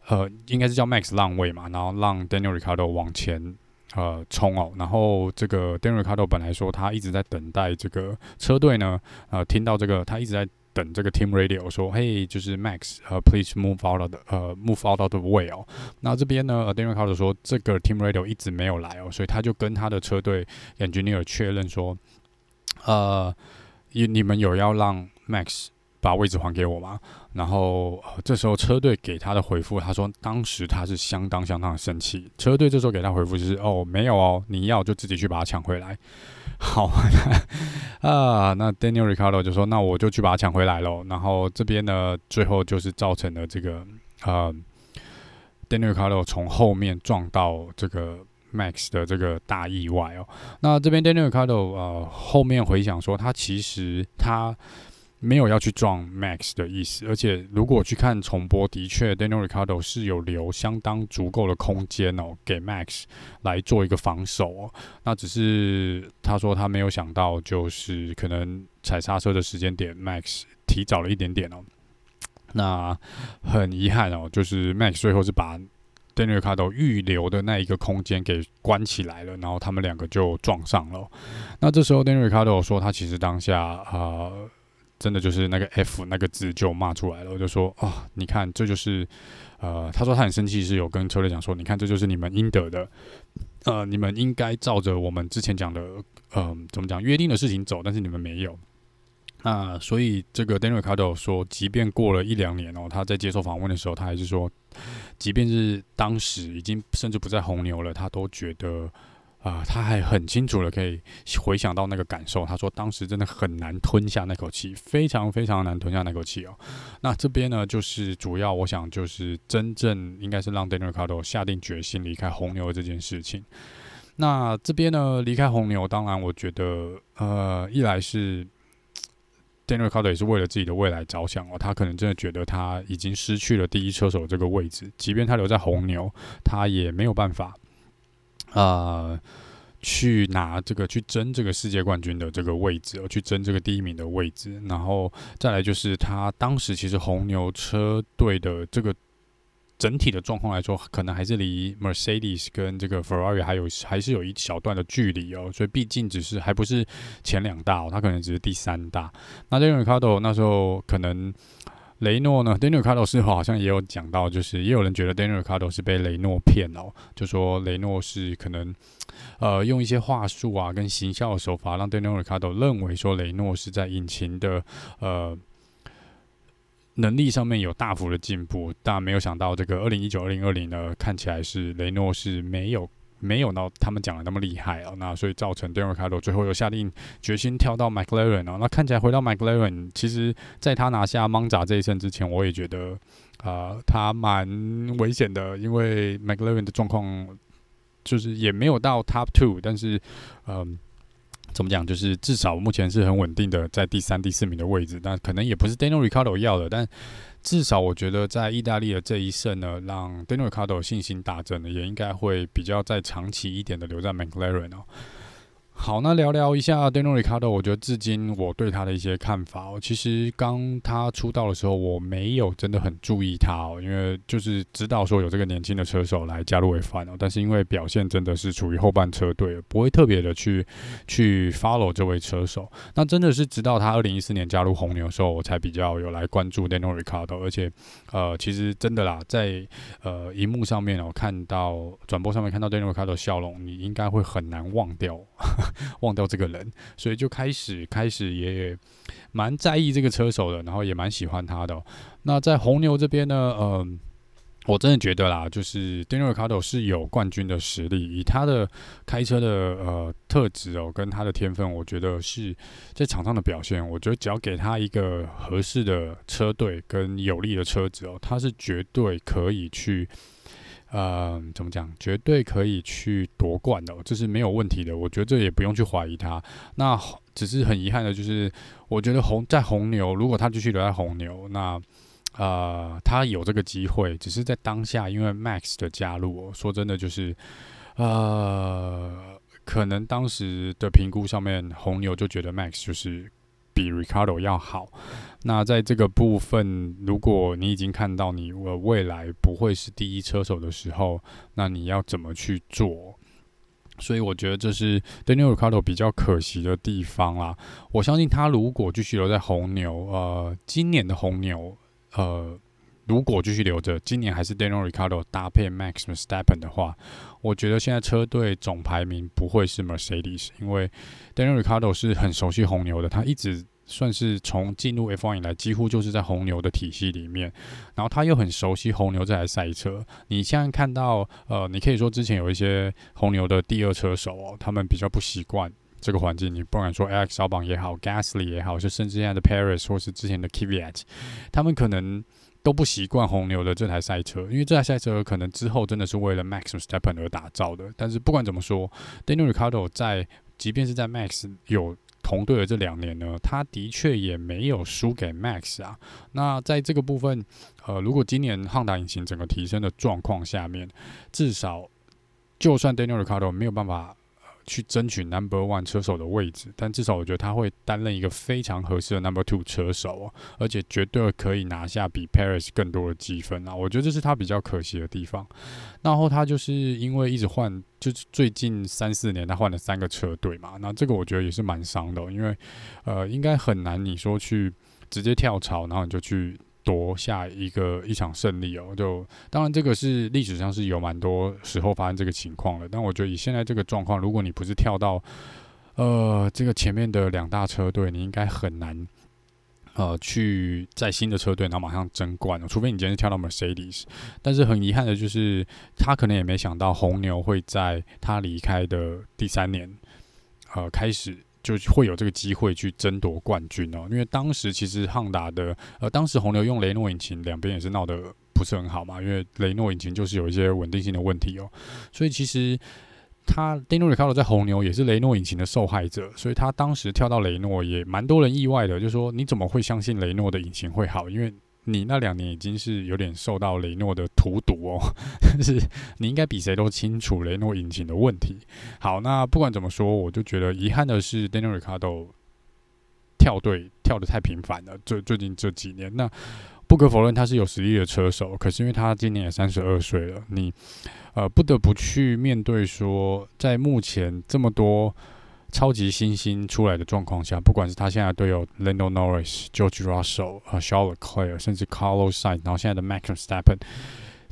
Speaker 1: 呃，应该是叫 Max 让位嘛，然后让 Daniel Ricardo 往前呃冲哦。然后这个 Daniel Ricardo 本来说他一直在等待这个车队呢，呃，听到这个他一直在。等这个 team radio 说，嘿，就是 Max，呃，please move out of 的呃，move out of the way 哦。那这边呢呃，Daniel Ricardo 说这个 team radio 一直没有来哦，所以他就跟他的车队 engineer 确认说，呃，你你们有要让 Max 把位置还给我吗？然后、这时候车队给他的回复，他说当时他是相当相当的生气。车队这时候给他回复就是，哦，没有哦，你要就自己去把它抢回来。好 啊，那 Daniel Ricardo 就说：“那我就去把它抢回来喽。”然后这边呢，最后就是造成了这个呃，Daniel Ricardo 从后面撞到这个 Max 的这个大意外哦。那这边 Daniel Ricardo 呃后面回想说，他其实他。没有要去撞 Max 的意思，而且如果去看重播，的确 Daniel Ricardo 是有留相当足够的空间哦，给 Max 来做一个防守哦。那只是他说他没有想到，就是可能踩刹车的时间点 Max 提早了一点点哦。那很遗憾哦，就是 Max 最后是把 Daniel Ricardo 预留的那一个空间给关起来了，然后他们两个就撞上了。那这时候 Daniel Ricardo 说他其实当下啊。真的就是那个 F 那个字就骂出来了，我就说啊、哦，你看这就是，呃，他说他很生气，是有跟车队讲说，你看这就是你们应得的，呃，你们应该照着我们之前讲的，嗯、怎么讲约定的事情走，但是你们没有。那所以这个 Daniel Ricciardo 说，即便过了一两年哦，他在接受访问的时候，他还是说，即便是当时已经甚至不在红牛了，他都觉得。啊、他还很清楚的可以回想到那个感受。他说当时真的很难吞下那口气，非常非常难吞下那口气哦。那这边呢，就是主要我想就是真正应该是让 Daniel Ricardo 下定决心离开红牛这件事情。那这边呢，离开红牛，当然我觉得呃，一来是 Daniel Ricardo 也是为了自己的未来着想哦。他可能真的觉得他已经失去了第一车手这个位置，即便他留在红牛，他也没有办法。呃，去拿这个去争这个世界冠军的这个位置，去争这个第一名的位置，然后再来就是他当时其实红牛车队的这个整体的状况来说，可能还是离 Mercedes 跟这个 Ferrari 还有还是有一小段的距离哦，所以毕竟只是还不是前两大哦，他可能只是第三大。那 d a n i e Ricardo 那时候可能。雷诺呢？Daniel Ricciardo 是好像也有讲到，就是也有人觉得 Daniel Ricciardo 是被雷诺骗了，就说雷诺是可能呃用一些话术啊跟行销的手法，让 Daniel Ricardo 认为说雷诺是在引擎的呃能力上面有大幅的进步，但没有想到这个二零一九二零二零呢，看起来是雷诺是没有。没有到他们讲的那么厉害哦，那所以造成 d a n i e Ricardo 最后又下定决心跳到 McLaren 哦。那看起来回到 McLaren，其实在他拿下 Monza 这一胜之前，我也觉得啊、他蛮危险的，因为 McLaren 的状况就是也没有到 Top Two，但是嗯、怎么讲，就是至少目前是很稳定的在第三、第四名的位置，但可能也不是 d a n i e Ricardo 要的，但。至少我觉得，在意大利的这一胜呢，让 Daniel Ricciardo 信心大增，也应该会比较再长期一点的留在 McLaren 哦。好，那聊聊一下 Daniel Ricardo，我觉得至今我对他的一些看法哦。其实刚他出道的时候，我没有真的很注意他哦，因为就是知道说有这个年轻的车手来加入 F1 哦，但是因为表现真的是处于后半车队，不会特别的去去 follow 这位车手。那真的是直到他二零一四年加入红牛的时候，我才比较有来关注 Daniel Ricardo 而且呃，其实真的啦，在呃荧幕上面哦，看到转播上面看到 Daniel Ricardo 笑容，你应该会很难忘掉。忘掉这个人，所以就开始开始也蛮在意这个车手的，然后也蛮喜欢他的、那在红牛这边呢，嗯、呃，我真的觉得啦，就是 Daniel Ricardo 是有冠军的实力，以他的开车的呃特质哦，跟他的天分，我觉得是在场上的表现，我觉得只要给他一个合适的车队跟有力的车子哦，他是绝对可以去。呃，怎么讲？绝对可以去夺冠的，这是没有问题的。我觉得这也不用去怀疑他。那只是很遗憾的，就是我觉得红在红牛，如果他继续留在红牛，那呃，他有这个机会。只是在当下，因为 Max 的加入，说真的，就是呃，可能当时的评估上面，红牛就觉得 Max 就是。比 Ricardo 要好。那在这个部分，如果你已经看到你未来不会是第一车手的时候，那你要怎么去做？所以我觉得这是 Daniel Ricciardo 比较可惜的地方啦。我相信他如果继续留在红牛，呃，今年的红牛，呃。如果继续留着，今年还是 Daniel Ricciardo 搭配 Max Verstappen 的话，我觉得现在车队总排名不会是 Mercedes，因为 Daniel Ricciardo 是很熟悉红牛的，他一直算是从进入 F1 以来，几乎就是在红牛的体系里面，然后他又很熟悉红牛这台赛车。你现在看到，呃，你可以说之前有一些红牛的第二车手哦，他们比较不习惯这个环境，你不管说 Alex Albon 也好，Gasly 也好，就甚至现在的 Perez 或是之前的 Kvyat，他们可能。都不习惯红牛的这台赛车，因为这台赛车可能之后真的是为了 Max Verstappen 而打造的。但是不管怎么说，Daniel Ricciardo 在即便是在 Max 有同队的这两年呢，他的确也没有输给 Max 啊。那在这个部分，呃，如果今年汉达引擎整个提升的状况下面，至少就算 Daniel Ricciardo 没有办法去争取 Number One 车手的位置，但至少我觉得他会担任一个非常合适的 Number Two 车手哦，而且绝对可以拿下比 Paris 更多的积分啊！我觉得这是他比较可惜的地方。然后他就是因为一直换，就是最近三四年他换了三个车队嘛，那这个我觉得也是蛮伤的，因为呃，应该很难你说去直接跳槽，然后你就去。夺下一个一场胜利哦，就当然这个是历史上是有蛮多时候发生这个情况的，但我觉得以现在这个状况，如果你不是跳到呃这个前面的两大车队，你应该很难呃去在新的车队然后马上争冠了，除非你今天跳到 Mercedes。但是很遗憾的就是，他可能也没想到红牛会在他离开的第三年呃开始。就会有这个机会去争夺冠军哦，因为当时其实汉达的呃，当时红牛用雷诺引擎，两边也是闹得不是很好嘛，因为雷诺引擎就是有一些稳定性的问题哦，所以其实他 Daniel Ricardo 在红牛也是雷诺引擎的受害者，所以他当时跳到雷诺也蛮多人意外的，就说你怎么会相信雷诺的引擎会好？因为你那两年已经是有点受到雷诺的荼毒哦，但 是你应该比谁都清楚雷诺引擎的问题。好，那不管怎么说，我就觉得遗憾的是，Daniel Ricciardo 跳队跳得太频繁了。最最近这几年，那不可否认他是有实力的车手，可是因为他今年也三十二岁了，你呃不得不去面对说，在目前这么多。超级新星出来的状况下，不管是他现在队友 Lando Norris、George Russell、呃 Charles Leclerc，甚至 Carlos Sain，然后现在的 Max Verstappen，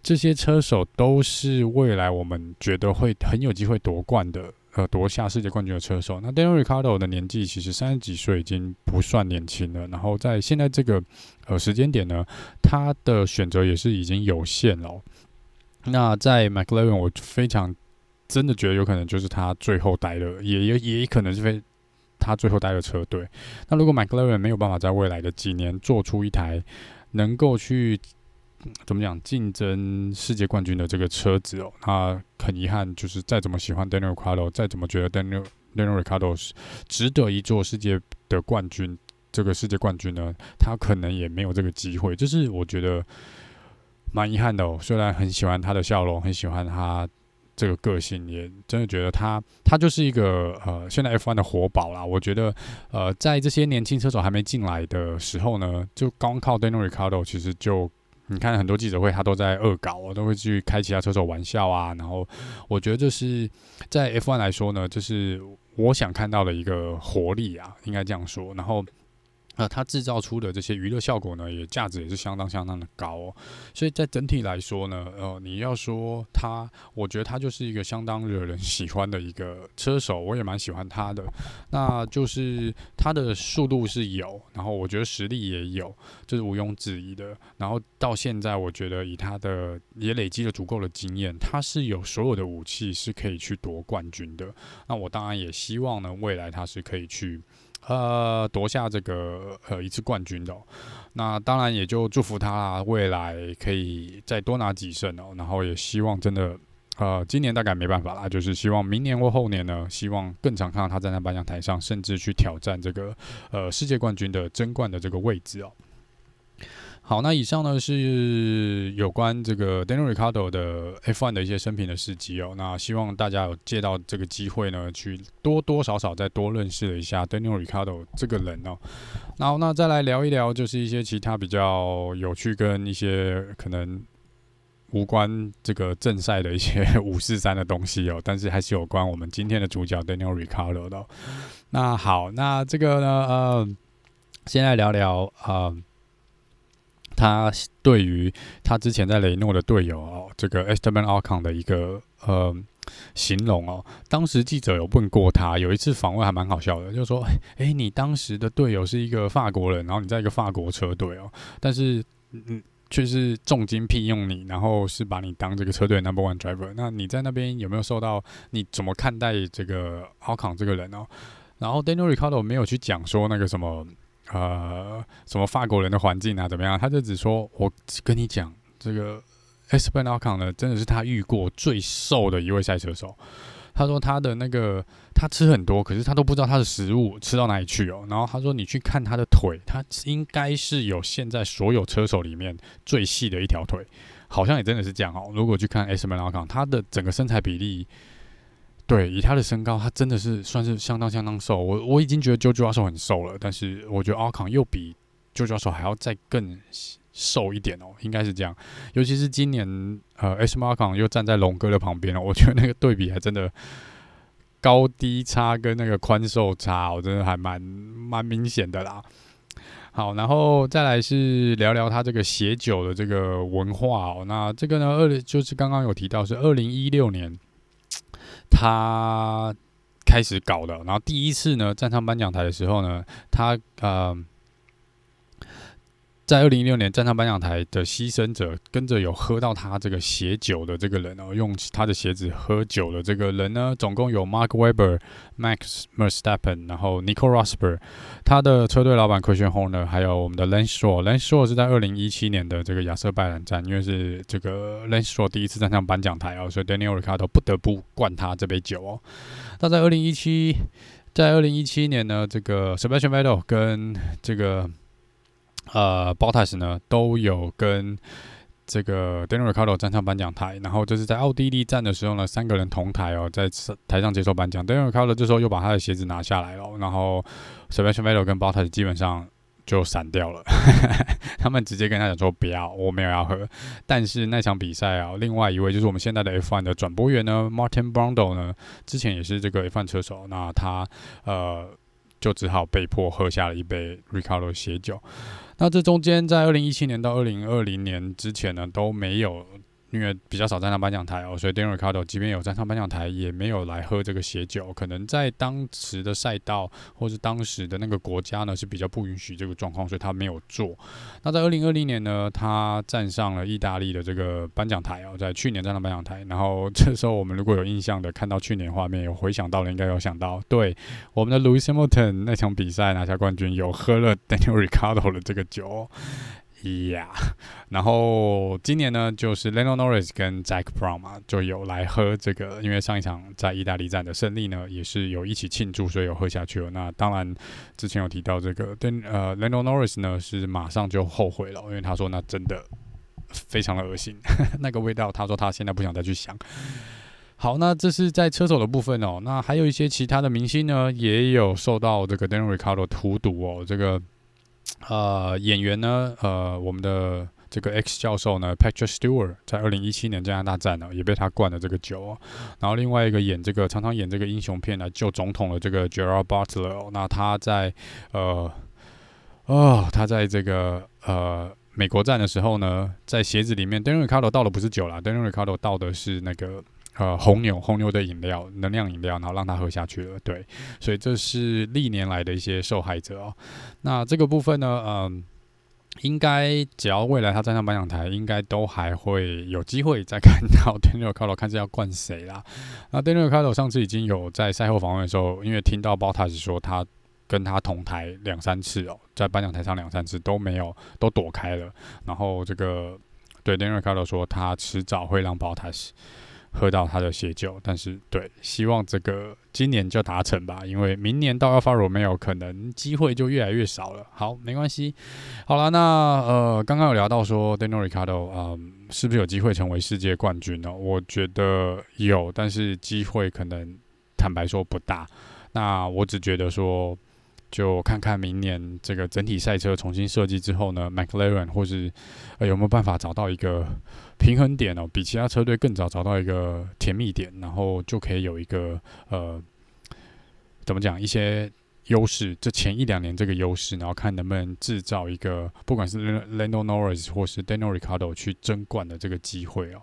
Speaker 1: 这些车手都是未来我们觉得会很有机会夺冠的，呃，夺下世界冠军的车手。那 Daniel r i c a r d o 的年纪其实三十几岁已经不算年轻了，然后在现在这个呃时间点呢，他的选择也是已经有限了。那在 McLaren，我非常。真的觉得有可能就是他最后待的，也也也可能是非他最后待的车队。那如果 McLaren 没有办法在未来的几年做出一台能够去怎么讲竞争世界冠军的这个车子哦，那很遗憾，就是再怎么喜欢 Daniel r i c a r d o 再怎么觉得 Daniel Daniel r i c a r d o 是值得一座世界的冠军，这个世界冠军呢，他可能也没有这个机会。就是我觉得蛮遗憾的哦，虽然很喜欢他的笑容，很喜欢他。这个个性也真的觉得他，他就是一个呃，现在 F1 的活宝啦。我觉得，呃，在这些年轻车手还没进来的时候呢，就光靠 Daniel Ricciardo，其实就你看很多记者会，他都在恶搞，都会去开其他车手玩笑啊。然后，我觉得这是在 F1 来说呢，就是我想看到的一个活力啊，应该这样说。然后。呃，它制造出的这些娱乐效果呢，也价值也是相当相当的高哦。所以在整体来说呢，呃，你要说他，我觉得他就是一个相当惹人喜欢的一个车手，我也蛮喜欢他的。那就是他的速度是有，然后我觉得实力也有，这、就是毋庸置疑的。然后到现在，我觉得以他的也累积了足够的经验，他是有所有的武器是可以去夺冠军的。那我当然也希望呢，未来他是可以去。呃，夺下这个呃一次冠军的，那当然也就祝福他未来可以再多拿几胜哦，然后也希望真的呃今年大概没办法啦，就是希望明年或后年呢，希望更常看到他站在颁奖台上，甚至去挑战这个呃世界冠军的争冠的这个位置哦。好，那以上呢是有关这个 Daniel Ricardo 的 F1 的一些生平的事迹哦。那希望大家有借到这个机会呢，去多多少少再多认识了一下 Daniel Ricardo 这个人哦。然后那再来聊一聊，就是一些其他比较有趣跟一些可能无关这个正赛的一些 五四三的东西哦，但是还是有关我们今天的主角 Daniel Ricardo 的。那好，那这个呢，呃，先来聊聊啊。他对于他之前在雷诺的队友哦，这个 Esteban Ocon 的一个呃形容哦，当时记者有问过他，有一次访问还蛮好笑的，就是说，哎，你当时的队友是一个法国人，然后你在一个法国车队哦，但是嗯，却是重金聘用你，然后是把你当这个车队 Number One Driver，那你在那边有没有受到？你怎么看待这个 Ocon 这个人哦？然后 Daniel Ricardo 没有去讲说那个什么。呃，什么法国人的环境啊，怎么样？他就只说，我跟你讲，这个 Esteban Ocon 呢，真的是他遇过最瘦的一位赛车手。他说他的那个，他吃很多，可是他都不知道他的食物吃到哪里去哦。然后他说，你去看他的腿，他应该是有现在所有车手里面最细的一条腿，好像也真的是这样哦。如果去看 Esteban Ocon，他的整个身材比例。对，以他的身高，他真的是算是相当相当瘦。我我已经觉得 JoJo 阿寿很瘦了，但是我觉得阿康又比 JoJo 阿寿还要再更瘦一点哦，应该是这样。尤其是今年，呃，S 马康又站在龙哥的旁边了，我觉得那个对比还真的高低差跟那个宽瘦差，我真的还蛮蛮明显的啦。好，然后再来是聊聊他这个写酒的这个文化哦。那这个呢，二就是刚刚有提到是二零一六年他开始搞的，然后第一次呢站上颁奖台的时候呢，他呃。在二零一六年站上颁奖台的牺牲者，跟着有喝到他这个鞋酒的这个人哦，用他的鞋子喝酒的这个人呢，总共有 Mark Webber、Max Verstappen，然后 Nico r o s b e r 他的车队老板 Christian Horner，还有我们的 Lance Stroll。Lance Stroll 是在二零一七年的这个亚瑟拜兰站，因为是这个 Lance Stroll 第一次站上颁奖台哦，所以 Daniel Ricciardo 不得不灌他这杯酒哦。那在二零一七，在二零一七年呢，这个 Sebastian Vettel 跟这个。呃，Bottas 呢都有跟这个 Daniel Ricciardo 站上颁奖台，然后这是在奥地利站的时候呢，三个人同台哦，在台上接受颁奖。Daniel Ricciardo 这时候又把他的鞋子拿下来了，然后 Sebastian Vettel 跟 Bottas 基本上就散掉了，他们直接跟他讲说不要，我没有要喝。但是那场比赛啊，另外一位就是我们现在的 F1 的转播员呢，Martin Brundle 呢，之前也是这个 F1 车手，那他呃就只好被迫喝下了一杯 Ricciardo 的血酒。那这中间，在二零一七年到二零二零年之前呢，都没有。因为比较少站上颁奖台哦，所以 Daniel Ricardo 即便有站上颁奖台，也没有来喝这个血酒。可能在当时的赛道或是当时的那个国家呢，是比较不允许这个状况，所以他没有做。那在二零二零年呢，他站上了意大利的这个颁奖台哦，在去年站上颁奖台。然后这时候我们如果有印象的，看到去年画面有回想到的，应该有想到，对我们的 Lewis Hamilton 那场比赛拿下冠军，有喝了 Daniel Ricardo 的这个酒。呀，yeah. 然后今年呢，就是 Lando Norris 跟 Jack Brown 嘛，就有来喝这个，因为上一场在意大利站的胜利呢，也是有一起庆祝，所以有喝下去了。那当然，之前有提到这个，但，呃，Lando Norris 呢是马上就后悔了，因为他说那真的非常的恶心，那个味道，他说他现在不想再去想。好，那这是在车手的部分哦，那还有一些其他的明星呢，也有受到这个 Daniel Ricciardo 荼毒哦，这个。呃，演员呢，呃，我们的这个 X 教授呢，Patrick Stewart，在二零一七年加拿大站呢，也被他灌了这个酒哦。然后另外一个演这个常常演这个英雄片来救总统的这个 Gerard Butler，那他在呃，哦，他在这个呃美国站的时候呢，在鞋子里面，Daniel Ricardo 倒的不是酒啦，Daniel Ricardo 倒的是那个。呃，红牛，红牛的饮料，能量饮料，然后让他喝下去了。对，所以这是历年来的一些受害者哦。那这个部分呢，嗯、应该只要未来他站上颁奖台，应该都还会有机会再看到 Daniel Ricciardo 看是要灌谁啦。那 Daniel Ricciardo 上次已经有在赛后访问的时候，因为听到 Bottas 说他跟他同台两三次哦，在颁奖台上两三次都没有都躲开了。然后这个对 Daniel Ricciardo 说，他迟早会让 Bottas。喝到他的血酒，但是对，希望这个今年就达成吧，因为明年到 Alfa Romeo 可能机会就越来越少了。好，没关系。好了，那呃，刚刚有聊到说 Daniel Ricciardo 嗯，是不是有机会成为世界冠军呢？我觉得有，但是机会可能坦白说不大。那我只觉得说。就看看明年这个整体赛车重新设计之后呢，McLaren 或是呃有没有办法找到一个平衡点哦，比其他车队更早找到一个甜蜜点，然后就可以有一个呃怎么讲一些优势，这前一两年这个优势，然后看能不能制造一个不管是 Lando Norris 或是 Daniel Ricciardo 去争冠的这个机会哦。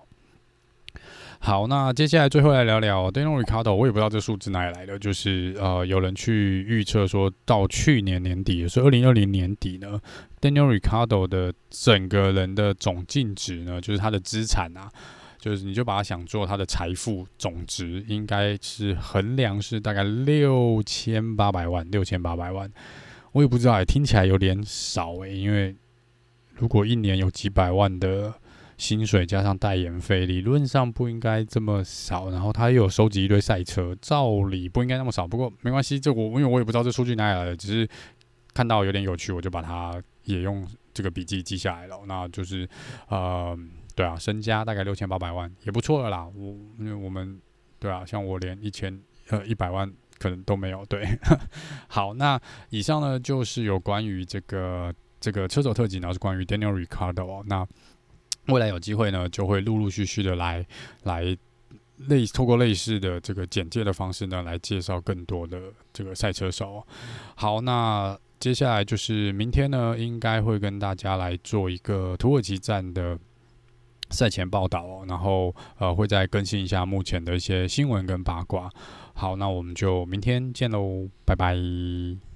Speaker 1: 好，那接下来最后来聊聊 Daniel Ricardo 我也不知道这数字哪里来的，就是呃，有人去预测说到去年年底，所以二零二零年底呢，Daniel Ricardo 的整个人的总净值呢，就是他的资产啊，就是你就把它想做他的财富总值，应该是衡量是大概六千八百万，六千八百万，我也不知道，哎，听起来有点少诶，因为如果一年有几百万的。薪水加上代言费，理论上不应该这么少。然后他又有收集一堆赛车，照理不应该那么少。不过没关系，这我因为我也不知道这数据哪里来的，只是看到有点有趣，我就把它也用这个笔记记下来了。那就是，呃，对啊，身家大概六千八百万，也不错了啦。我因为我们对啊，像我连一千呃一百万可能都没有。对，好，那以上呢就是有关于这个这个车手特辑，然后是关于 Daniel Ricardo。那未来有机会呢，就会陆陆续续的来来类透过类似的这个简介的方式呢，来介绍更多的这个赛车手。好，那接下来就是明天呢，应该会跟大家来做一个土耳其站的赛前报道，然后呃会再更新一下目前的一些新闻跟八卦。好，那我们就明天见喽，拜拜。